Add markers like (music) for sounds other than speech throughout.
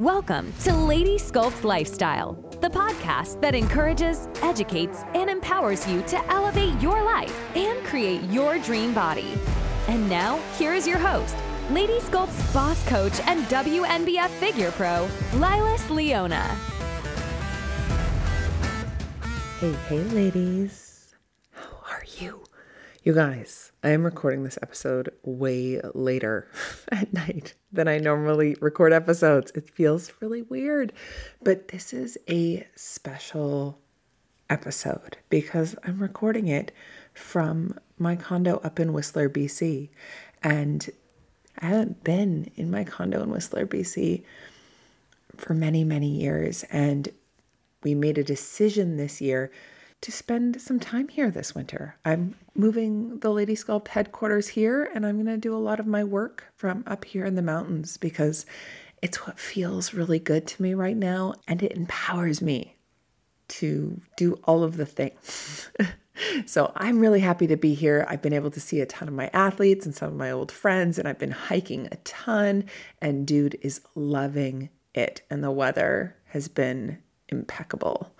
Welcome to Lady Sculpt Lifestyle, the podcast that encourages, educates, and empowers you to elevate your life and create your dream body. And now, here is your host, Lady Sculpt's boss coach and WNBF figure pro, Lilas Leona. Hey, hey, ladies. How are you? You guys, I am recording this episode way later (laughs) at night than I normally record episodes. It feels really weird, but this is a special episode because I'm recording it from my condo up in Whistler, BC. And I haven't been in my condo in Whistler, BC for many, many years. And we made a decision this year to spend some time here this winter. I'm moving the Lady Sculpt headquarters here, and I'm going to do a lot of my work from up here in the mountains because it's what feels really good to me right now, and it empowers me to do all of the things. (laughs) so I'm really happy to be here. I've been able to see a ton of my athletes and some of my old friends, and I've been hiking a ton, and dude is loving it, and the weather has been impeccable.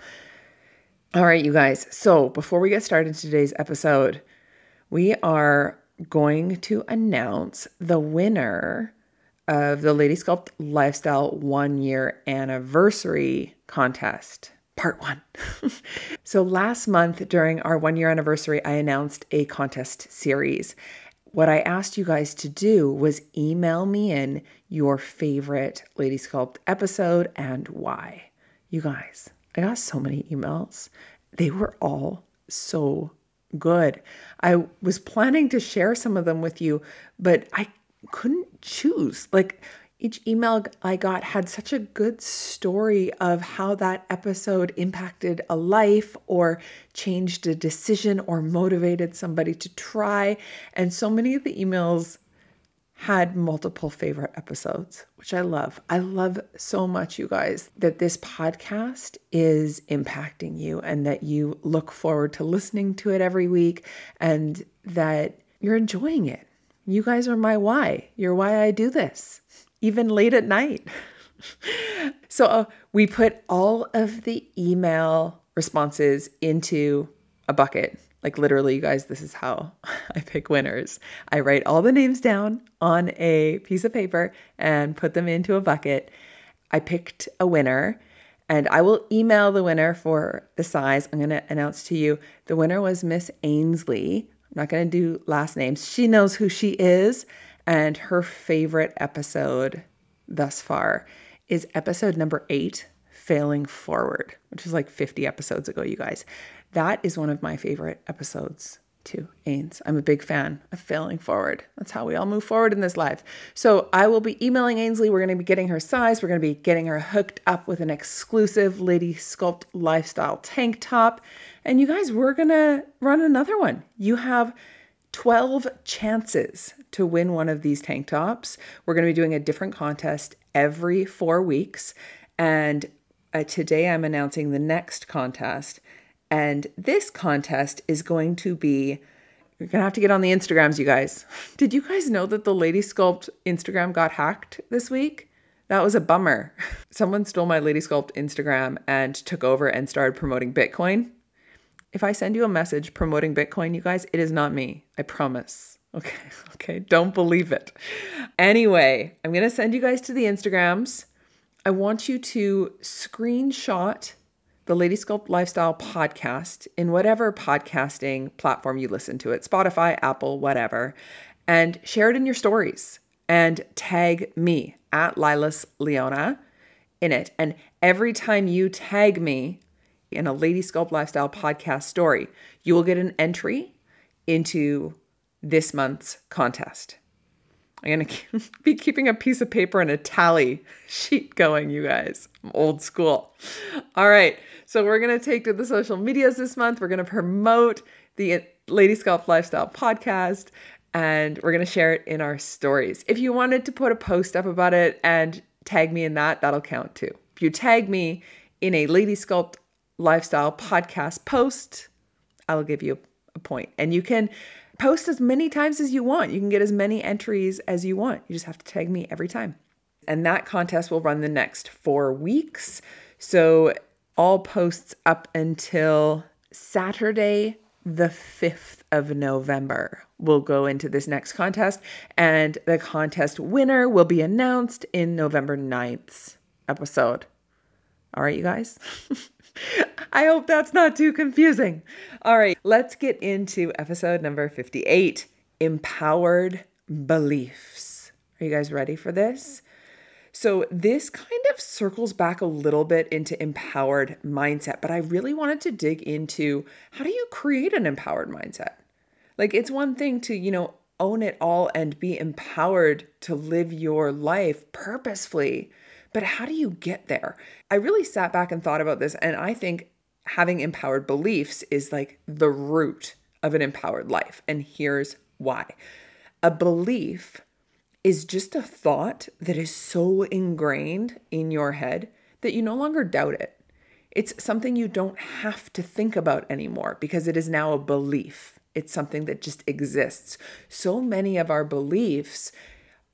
All right, you guys. So before we get started today's episode, we are going to announce the winner of the Lady Sculpt Lifestyle one year anniversary contest, part one. (laughs) so last month during our one year anniversary, I announced a contest series. What I asked you guys to do was email me in your favorite Lady Sculpt episode and why. You guys, I got so many emails. They were all so good. I was planning to share some of them with you, but I couldn't choose. Like each email I got had such a good story of how that episode impacted a life or changed a decision or motivated somebody to try. And so many of the emails had multiple favorite episodes, which I love. I love so much, you guys, that this podcast is impacting you and that you look forward to listening to it every week and that you're enjoying it. You guys are my why. You're why I do this, even late at night. (laughs) so uh, we put all of the email responses into a bucket like, literally, you guys, this is how (laughs) I pick winners. I write all the names down on a piece of paper and put them into a bucket. I picked a winner and I will email the winner for the size. I'm going to announce to you the winner was Miss Ainsley. I'm not going to do last names. She knows who she is, and her favorite episode thus far is episode number eight, Failing Forward, which is like 50 episodes ago, you guys. That is one of my favorite episodes too, Ains. I'm a big fan of failing forward. That's how we all move forward in this life. So I will be emailing Ainsley. We're going to be getting her size. We're going to be getting her hooked up with an exclusive Lady Sculpt lifestyle tank top. And you guys, we're going to run another one. You have 12 chances to win one of these tank tops. We're going to be doing a different contest every four weeks. And uh, today I'm announcing the next contest. And this contest is going to be you're going to have to get on the Instagrams, you guys. (laughs) Did you guys know that the Lady Sculpt Instagram got hacked this week? That was a bummer. (laughs) Someone stole my Lady Sculpt Instagram and took over and started promoting Bitcoin. If I send you a message promoting Bitcoin, you guys, it is not me. I promise. (laughs) Okay. Okay. Don't believe it. Anyway, I'm going to send you guys to the Instagrams. I want you to screenshot the Lady Sculpt Lifestyle podcast in whatever podcasting platform you listen to it Spotify, Apple, whatever and share it in your stories and tag me at Lilas Leona in it. And every time you tag me in a Lady Sculpt Lifestyle podcast story, you will get an entry into this month's contest. I'm to (laughs) be keeping a piece of paper and a tally sheet going, you guys. I'm old school. All right. So we're to take to the social medias this month. We're to promote the Lady Sculpt Lifestyle podcast and we're to share it in our stories. If you wanted to put a post up about it and tag me in that, that'll count too. If you tag me in a Lady Sculpt Lifestyle podcast post, I'll give you a point. And you can post as many times as you want. You can get as many entries as you want. You just have to tag me every time. And that contest will run the next four weeks. So all posts up until Saturday, the 5th of November will go into this next contest. And the contest winner will be announced in November 9th's episode. All right, you guys? (laughs) (laughs) I hope that's not too confusing. All right, let's get into episode number 58 Empowered Beliefs. Are you guys ready for this? So, this kind of circles back a little bit into empowered mindset, but I really wanted to dig into how do you create an empowered mindset? Like, it's one thing to, you know, own it all and be empowered to live your life purposefully. But how do you get there? I really sat back and thought about this, and I think having empowered beliefs is like the root of an empowered life. And here's why a belief is just a thought that is so ingrained in your head that you no longer doubt it. It's something you don't have to think about anymore because it is now a belief. It's something that just exists. So many of our beliefs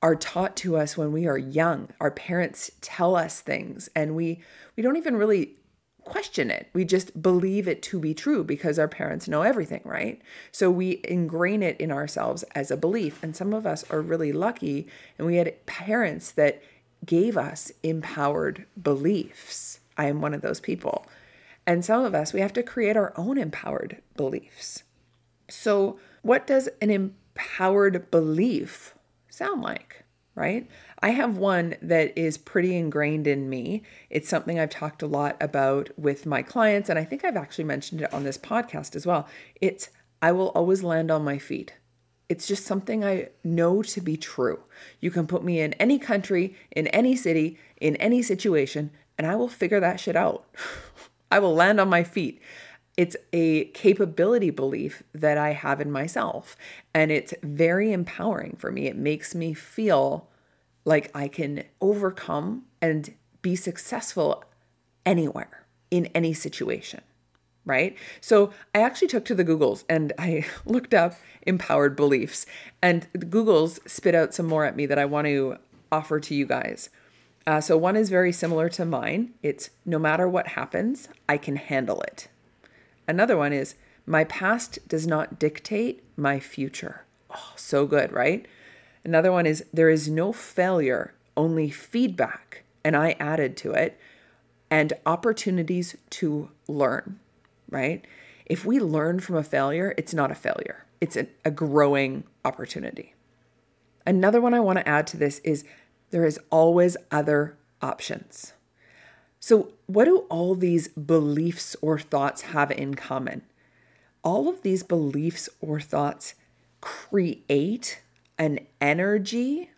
are taught to us when we are young. Our parents tell us things and we we don't even really question it. We just believe it to be true because our parents know everything, right? So we ingrain it in ourselves as a belief. And some of us are really lucky and we had parents that gave us empowered beliefs. I am one of those people. And some of us, we have to create our own empowered beliefs. So, what does an empowered belief sound like, right? I have one that is pretty ingrained in me. It's something I've talked a lot about with my clients, and I think I've actually mentioned it on this podcast as well. It's I will always land on my feet. It's just something I know to be true. You can put me in any country, in any city, in any situation, and I will figure that shit out. (laughs) I will land on my feet. It's a capability belief that I have in myself, and it's very empowering for me. It makes me feel like I can overcome and be successful anywhere in any situation, right? So I actually took to the Googles and I (laughs) looked up empowered beliefs, and the Googles spit out some more at me that I want to offer to you guys. Uh, so one is very similar to mine. It's no matter what happens, I can handle it. Another one is my past does not dictate my future. Oh, so good, right? Another one is there is no failure, only feedback. And I added to it and opportunities to learn, right? If we learn from a failure, it's not a failure, it's a, a growing opportunity. Another one I want to add to this is there is always other options. So, what do all these beliefs or thoughts have in common? All of these beliefs or thoughts create an energy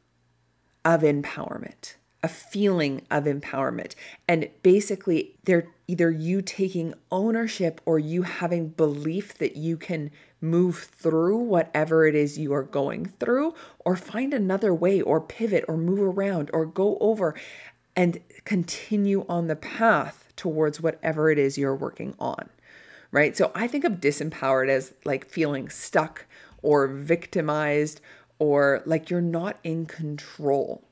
of empowerment, a feeling of empowerment. And basically, they're either you taking ownership or you having belief that you can move through whatever it is you are going through, or find another way, or pivot, or move around, or go over and continue on the path towards whatever it is you're working on. Right. So I think of disempowered as like feeling stuck or victimized or like you're not in control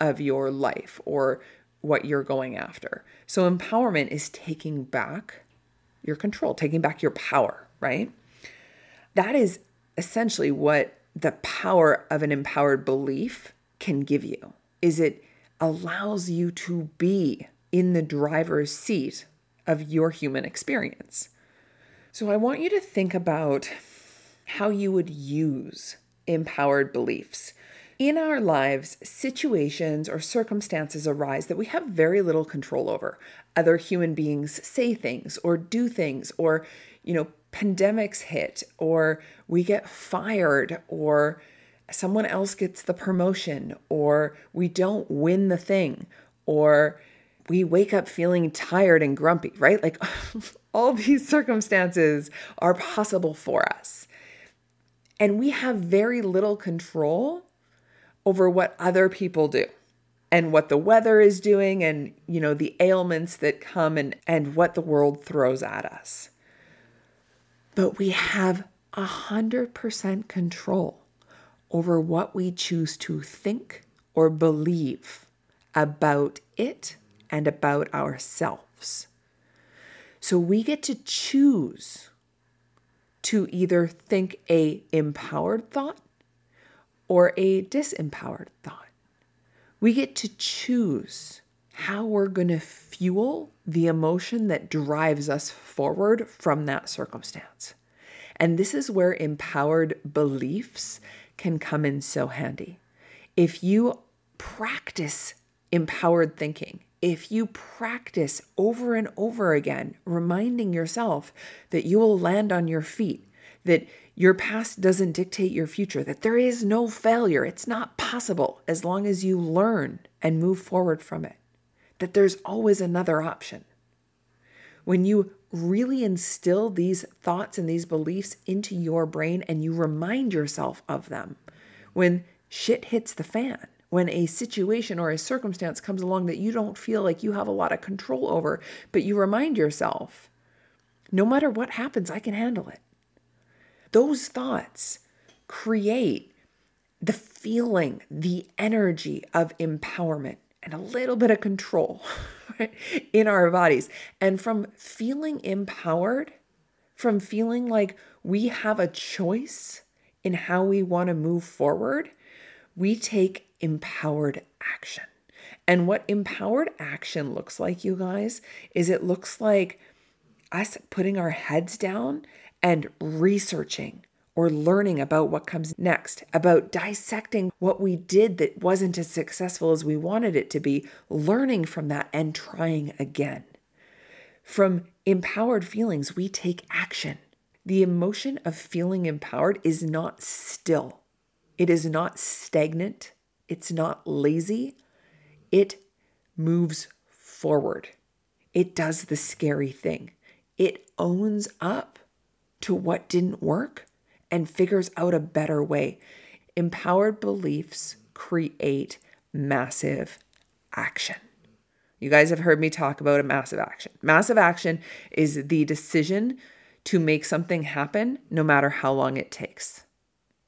of your life or what you're going after. So, empowerment is taking back your control, taking back your power, right? That is essentially what the power of an empowered belief can give you. Is it allows you to be in the driver's seat of your human experience. So I want you to think about how you would use empowered beliefs. In our lives, situations or circumstances arise that we have very little control over. Other human beings say things or do things, or, you know, pandemics hit, or we get fired, or someone else gets the promotion, or we don't win the thing, or we wake up feeling tired and grumpy, right? Like (laughs) all these circumstances are possible for us. And we have very little control over what other people do and what the weather is doing and you know the ailments that come and and what the world throws at us but we have a hundred percent control over what we choose to think or believe about it and about ourselves. So we get to choose to either think a empowered thought or a disempowered thought. We get to choose how we're going to fuel the emotion that drives us forward from that circumstance. And this is where empowered beliefs can come in so handy. If you practice empowered thinking, if you practice over and over again, reminding yourself that you will land on your feet, that your past doesn't dictate your future, that there is no failure, it's not possible as long as you learn and move forward from it, that there's always another option. When you really instill these thoughts and these beliefs into your brain and you remind yourself of them, when shit hits the fan, when a situation or a circumstance comes along that you don't feel like you have a lot of control over, but you remind yourself, no matter what happens, I can handle it. Those thoughts create the feeling, the energy of empowerment and a little bit of control (laughs) (laughs) in our bodies. And from feeling empowered, from feeling like we have a choice in how we want to move forward, we take empowered action. And what empowered action looks like, you guys, is it looks like us putting our heads down and researching or learning about what comes next, about dissecting what we did that wasn't as successful as we wanted it to be, learning from that and trying again. From empowered feelings, we take action. The emotion of feeling empowered is not still, it is not stagnant, it's not lazy, it moves forward. It does the scary thing. It owns up to what didn't work and figures out a better way. Empowered beliefs create massive action. You guys have heard me talk about a massive action. Massive action is the decision to make something happen no matter how long it takes.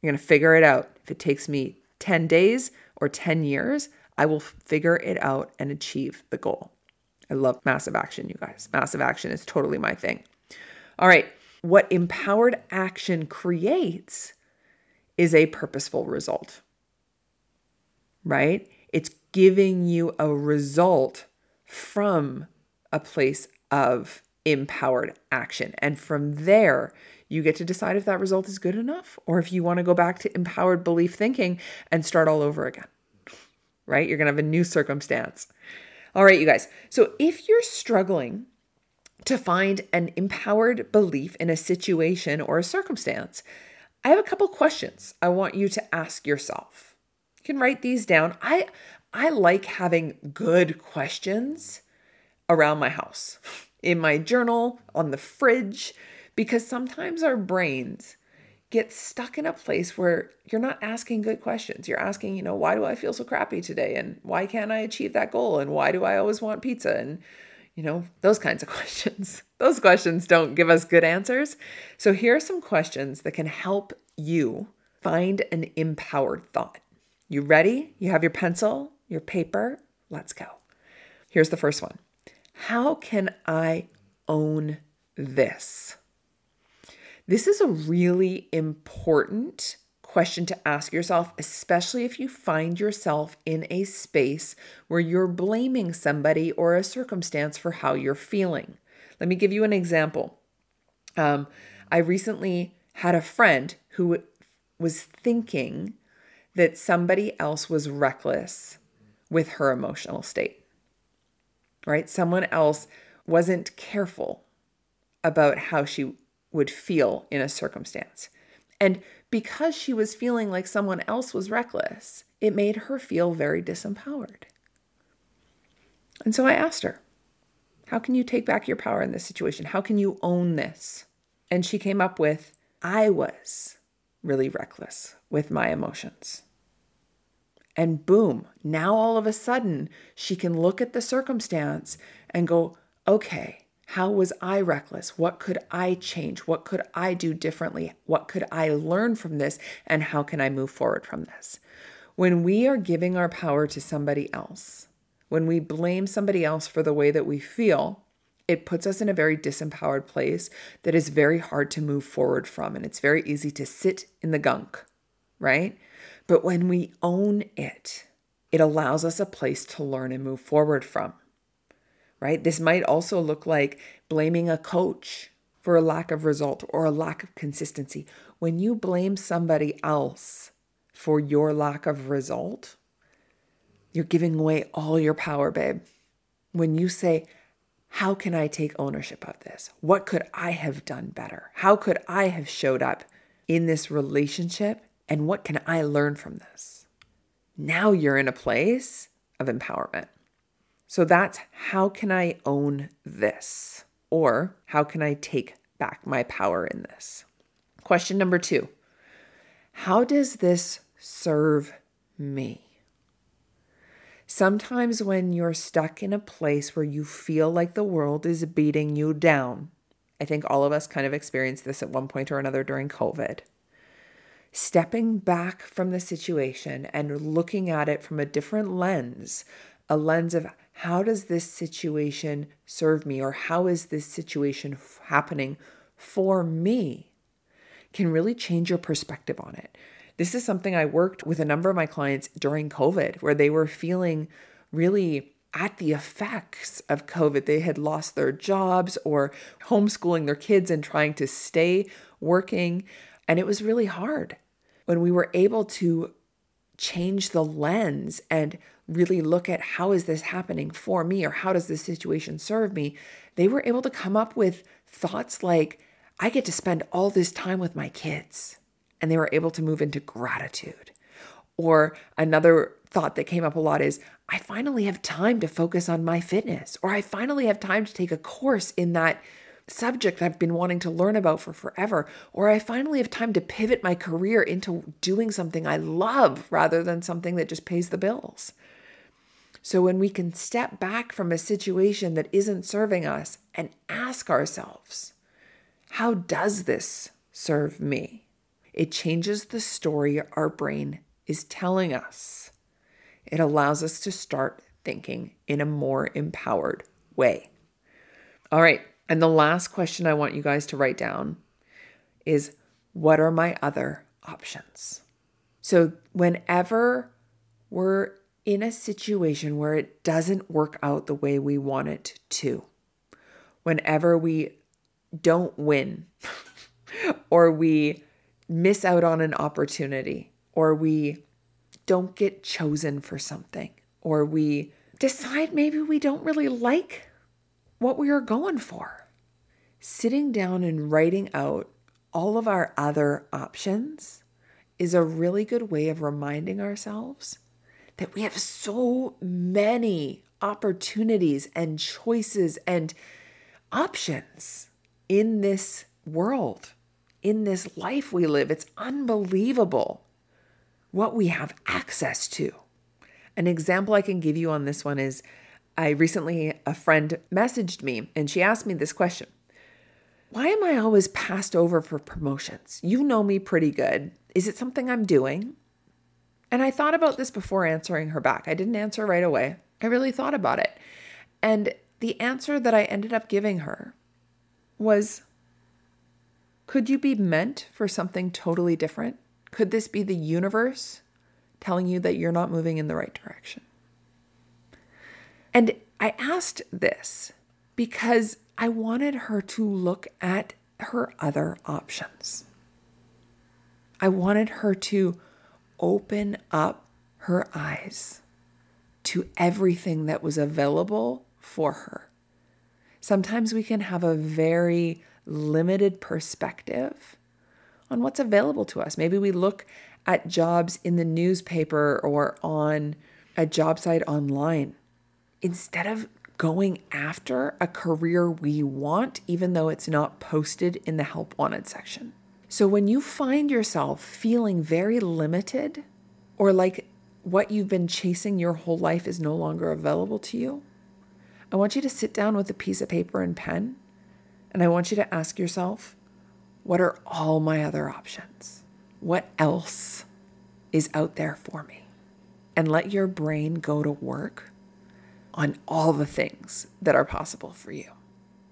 You're going to figure it out. If it takes me 10 days or 10 years, I will figure it out and achieve the goal. I love massive action, you guys. Massive action is totally my thing. All right. What empowered action creates is a purposeful result, right? It's giving you a result from a place of empowered action. And from there, you get to decide if that result is good enough or if you want to go back to empowered belief thinking and start all over again, right? You're going to have a new circumstance. All right, you guys. So if you're struggling to find an empowered belief in a situation or a circumstance, I have a couple questions I want you to ask yourself. You can write these down. I I like having good questions around my house, (laughs) in my journal, on the fridge, because sometimes our brains get stuck in a place where you're not asking good questions. You're asking, you know, why do I feel so crappy today? And why can't I achieve that goal? And why do I always want pizza? And, you know, those kinds of (laughs) questions. Those questions don't give us good answers. So here are some questions that can help you find an empowered thought. You ready? You have your pencil, your paper? Let's go. Here's the first one How can I own this? This is a really important question to ask yourself, especially if you find yourself in a space where you're blaming somebody or a circumstance for how you're feeling. Let me give you an example. Um, I recently had a friend who was thinking that somebody else was reckless with her emotional state, right? Someone else wasn't careful about how she would feel in a circumstance. And because she was feeling like someone else was reckless, it made her feel very disempowered. And so I asked her, How can you take back your power in this situation? How can you own this? And she came up with, I was really reckless with my emotions. And boom, now all of a sudden she can look at the circumstance and go, okay, how was I reckless? What could I change? What could I do differently? What could I learn from this? And how can I move forward from this? When we are giving our power to somebody else, When we blame somebody else for the way that we feel, it puts us in a very disempowered place that is very hard to move forward from. And it's very easy to sit in the gunk, right? But when we own it, it allows us a place to learn and move forward from, right? This might also look like blaming a coach for a lack of result or a lack of consistency. When you blame somebody else for your lack of result, you're giving away all your power, babe. When you say, How can I take ownership of this? What could I have done better? How could I have showed up in this relationship? And what can I learn from this? Now you're in a place of empowerment. So that's how can I own this? Or how can I take back my power in this? Question number two How does this serve me? Sometimes, when you're stuck in a place where you feel like the world is beating you down, I think all of us kind of experienced this at one point or another during COVID. Stepping back from the situation and looking at it from a different lens, a lens of how does this situation serve me or how is this situation f- happening for me, can really change your perspective on it. This is something I worked with a number of my clients during COVID where they were feeling really at the effects of COVID. They had lost their jobs or homeschooling their kids and trying to stay working. And it was really hard. When we were able to change the lens and really look at how is this happening for me or how does this situation serve me, they were able to come up with thoughts like, I get to spend all this time with my kids and they were able to move into gratitude. Or another thought that came up a lot is I finally have time to focus on my fitness, or I finally have time to take a course in that subject I've been wanting to learn about for forever, or I finally have time to pivot my career into doing something I love rather than something that just pays the bills. So, when we can step back from a situation that isn't serving us and ask ourselves, how does this serve me? It changes the story our brain is telling us. It allows us to start thinking in a more empowered way. All right. And the last question I want you guys to write down is what are my other options? So, whenever we're in a situation where it doesn't work out the way we want it to, whenever we don't win (laughs) or we miss out on an opportunity or we don't get chosen for something or we decide maybe we don't really like what we are going for. Sitting down and writing out all of our other options is a really good way of reminding ourselves that we have so many opportunities and choices and options in this world in this life we live. It's unbelievable what we have access to. An example I can give you on this one is I recently, a friend messaged me and she asked me this question Why am I always passed over for promotions? You know me pretty good. Is it something I'm doing? And I thought about this before answering her back. I didn't answer right away. I really thought about it. And the answer that I ended up giving her was could you be meant for something totally different? Could this be the universe telling you that you're not moving in the right direction? And I asked this because I wanted her to look at her other options. I wanted her to open up her eyes to everything that was available for her. Sometimes we can have a very limited perspective on what's available to us. Maybe we look at jobs in the newspaper or on a job site online instead of going after a career we want, even though it's not posted in the help wanted section. So when you find yourself feeling very limited or like what you've been chasing your whole life is no longer available to you, I want you to sit down with a piece of paper and pen and I want you to ask yourself what are all my other options? What else is out there for me? And let your brain go to work on all the things that are possible for you.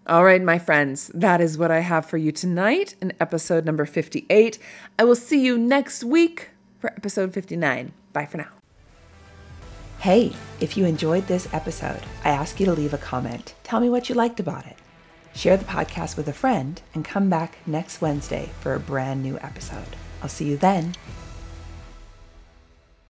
All right, my friends, that is what I have for you tonight in episode number 58. I will see you next week for episode 59. Bye for now. Hey, if you enjoyed this episode, I ask you to leave a comment. Tell me what you liked about it. Share the podcast with a friend and come back next Wednesday for a brand new episode. I'll see you then.